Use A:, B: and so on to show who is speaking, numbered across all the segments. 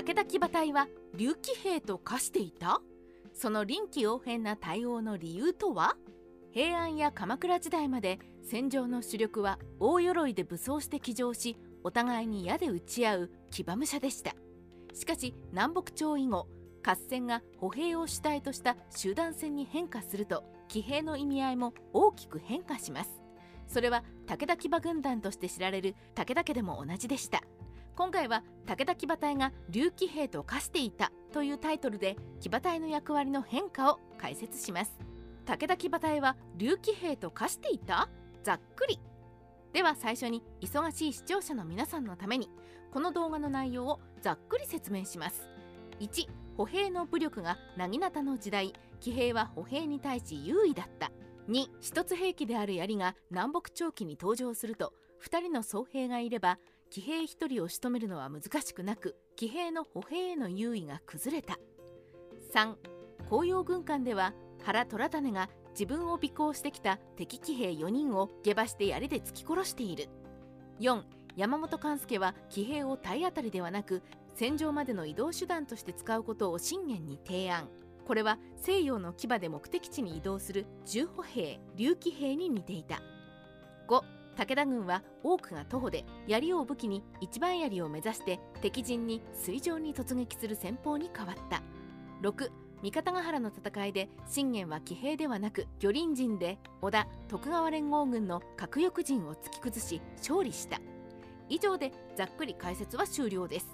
A: 武田騎馬隊は竜騎兵と化していた？その臨機応変な対応の理由とは？平安や鎌倉時代まで戦場の主力は大鎧で武装して騎乗しお互いに矢で撃ち合う騎馬武者でした。しかし南北朝以後合戦が歩兵を主体とした集団戦に変化すると騎兵の意味合いも大きく変化します。それは武田騎馬軍団として知られる武田家でも同じでした。今回は武田騎馬隊が竜騎兵と化していたというタイトルで騎馬隊の役割の変化を解説します。武田騎馬隊は竜騎兵と化していた？ざっくり。では最初に忙しい視聴者の皆さんのためにこの動画の内容をざっくり説明します。1歩兵の武力が薙刀の時代。騎兵は歩兵に対し優位だった。2一つ兵器である槍が南北朝期に登場すると2人の僧兵がいれば騎兵1人を仕留めるのは難しくなく騎兵の歩兵への優位が崩れた。3紅葉軍艦では原虎種が自分を尾行してきた敵騎兵4人を下馬して槍で突き殺している。4山本勘助は騎兵を体当たりではなく戦場までの移動手段として使うことを信玄に提案。これは西洋の騎馬で目的地に移動する重歩兵竜騎兵に似ていた。5武田軍は多くが徒歩で槍を武器に一番槍を目指して敵陣に水上に突撃する戦法に変わった。6三方ヶ原の戦いで信玄は騎兵ではなく魚鱗陣で織田徳川連合軍の核翼陣を突き崩し勝利した。以上でざっくり解説は終了です。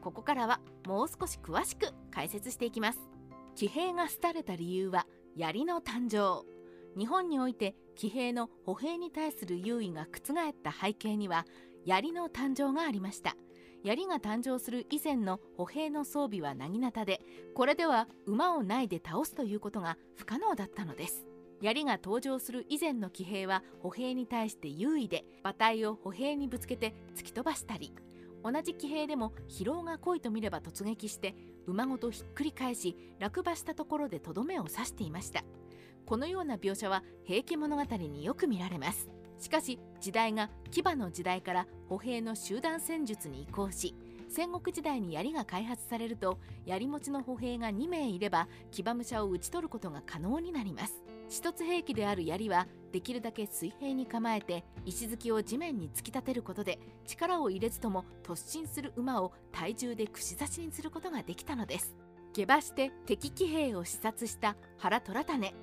A: ここからはもう少し詳しく解説していきます。騎兵が廃れた理由は槍の誕生。日本において騎兵の歩兵に対する優位が覆った背景には槍の誕生がありました。槍が誕生する以前の歩兵の装備は薙刀でこれでは馬をないで倒すということが不可能だったのです。槍が登場する以前の騎兵は歩兵に対して優位で馬体を歩兵にぶつけて突き飛ばしたり同じ騎兵でも疲労が濃いと見れば突撃して馬ごとひっくり返し落馬したところでとどめを刺していました。このような描写は平家物語によく見られます。しかし時代が騎馬の時代から歩兵の集団戦術に移行し戦国時代に槍が開発されると槍持ちの歩兵が2名いれば騎馬武者を討ち取ることが可能になります。一つ兵器である槍はできるだけ水平に構えて石突きを地面に突き立てることで力を入れずとも突進する馬を体重で串刺しにすることができたのです。下馬して敵騎兵を視察した原虎種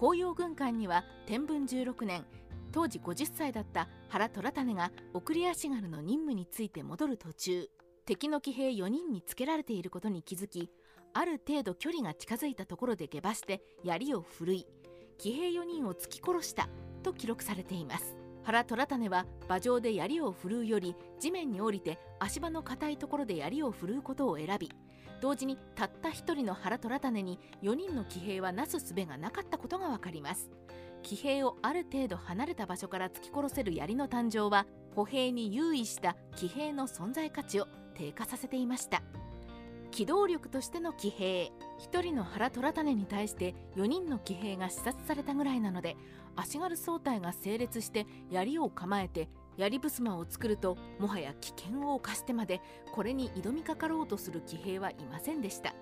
A: 紅葉軍艦には天文16年当時50歳だった原虎種が送り足軽の任務について戻る途中敵の騎兵4人につけられていることに気づきある程度距離が近づいたところで下馬して槍を振るい騎兵4人を突き殺したと記録されています。原虎種は馬上で槍を振るうより地面に降りて足場の硬いところで槍を振るうことを選び同時にたった1人の原虎種に4人の騎兵はなすすべがなかったことがわかります。騎兵をある程度離れた場所から突き殺せる槍の誕生は歩兵に優位した騎兵の存在価値を低下させていました。機動力としての騎兵。1人の原虎種に対して4人の騎兵が視察されたぐらいなので足軽総隊が整列して槍を構えて槍襖を作るともはや危険を冒してまでこれに挑みかかろうとする騎兵はいませんでした。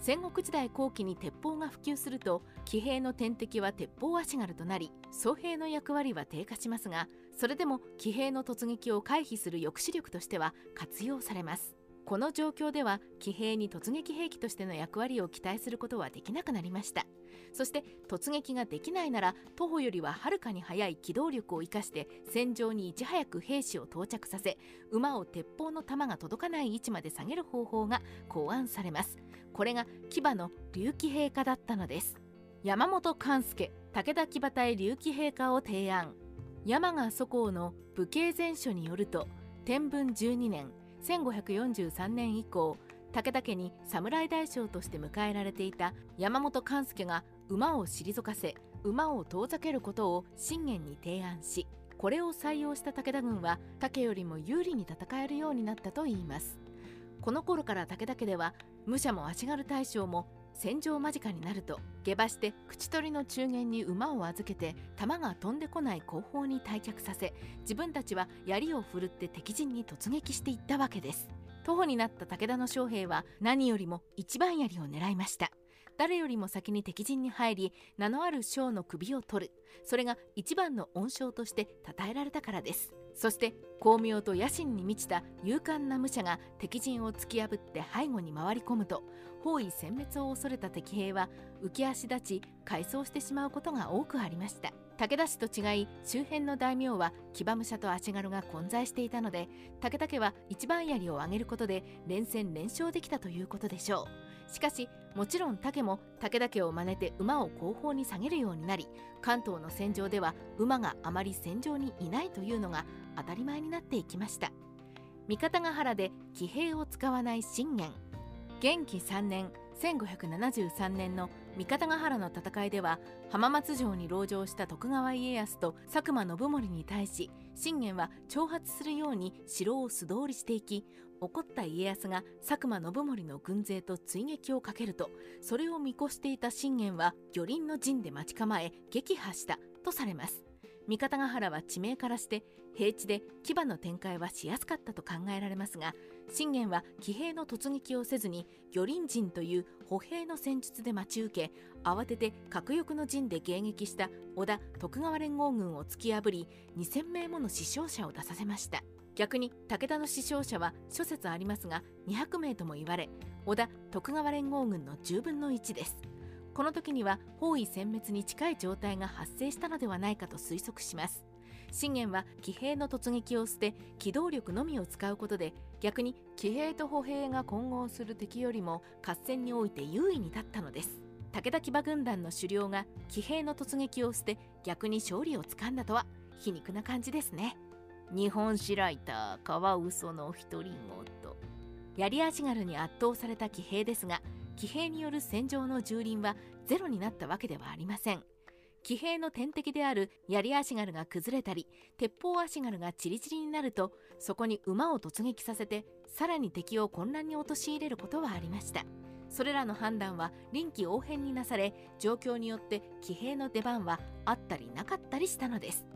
A: 戦国時代後期に鉄砲が普及すると騎兵の天敵は鉄砲足軽となり僧兵の役割は低下しますがそれでも騎兵の突撃を回避する抑止力としては活用されます。この状況では騎兵に突撃兵器としての役割を期待することはできなくなりました。そして突撃ができないなら徒歩よりははるかに速い機動力を生かして戦場にいち早く兵士を到着させ馬を鉄砲の弾が届かない位置まで下げる方法が考案されます。これが騎馬の竜騎兵化だったのです。山本勘助武田騎馬隊竜騎兵化を提案。山賀祖公の武家全書によると天文12年1543年以降武田家に侍大将として迎えられていた山本勘助が馬を退かせ馬を遠ざけることを信玄に提案しこれを採用した武田軍は武よりも有利に戦えるようになったといいます。この頃から武田家では武者も足軽大将も戦場間近になると下馬して口取りの中間に馬を預けて弾が飛んでこない後方に退却させ自分たちは槍を振るって敵陣に突撃していったわけです。徒歩になった武田の将兵は何よりも一番槍を狙いました。誰よりも先に敵陣に入り名のある将の首を取る。それが一番の恩賞として称えられたからです。そして巧妙と野心に満ちた勇敢な武者が敵陣を突き破って背後に回り込むと包囲殲滅を恐れた敵兵は浮き足立ち改装してしまうことが多くありました。武田氏と違い周辺の大名は騎馬武者と足軽が混在していたので武田家は一番槍を上げることで連戦連勝できたということでしょう。しかしもちろん武も武田家を真似て馬を後方に下げるようになり関東の戦場では馬があまり戦場にいないというのが当たり前になっていきました。三方ヶ原で騎兵を使わない信玄。元気3年1573年の三方ヶ原の戦いでは浜松城に籠城した徳川家康と佐久間信盛に対し信玄は挑発するように城を素通りしていき怒った家康が佐久間信盛の軍勢と追撃をかけると。それを見越していた信玄は魚鱗の陣で待ち構え撃破したとされます。三方ヶ原は地名からして平地で牙の展開はしやすかったと考えられますが信玄は騎兵の突撃をせずに魚鱗陣という歩兵の戦術で待ち受け慌てて核翼の陣で迎撃した織田徳川連合軍を突き破り2000名もの死傷者を出させました。逆に武田の死傷者は諸説ありますが200名とも言われ織田徳川連合軍の10分の1です。この時には包囲殲滅に近い状態が発生したのではないかと推測します。信玄は騎兵の突撃を捨て機動力のみを使うことで逆に騎兵と歩兵が混合する敵よりも合戦において優位に立ったのです。武田騎馬軍団の首領が騎兵の突撃を捨て逆に勝利をつかんだとは皮肉な感じですね。日本史ライターカワウソの独り言槍足軽に圧倒された騎兵ですが騎兵による戦場の蹂躙はゼロになったわけではありません。騎兵の天敵である槍足軽が崩れたり鉄砲足軽がチリチリになるとそこに馬を突撃させてさらに敵を混乱に陥れることはありました。それらの判断は臨機応変になされ状況によって騎兵の出番はあったりなかったりしたのです。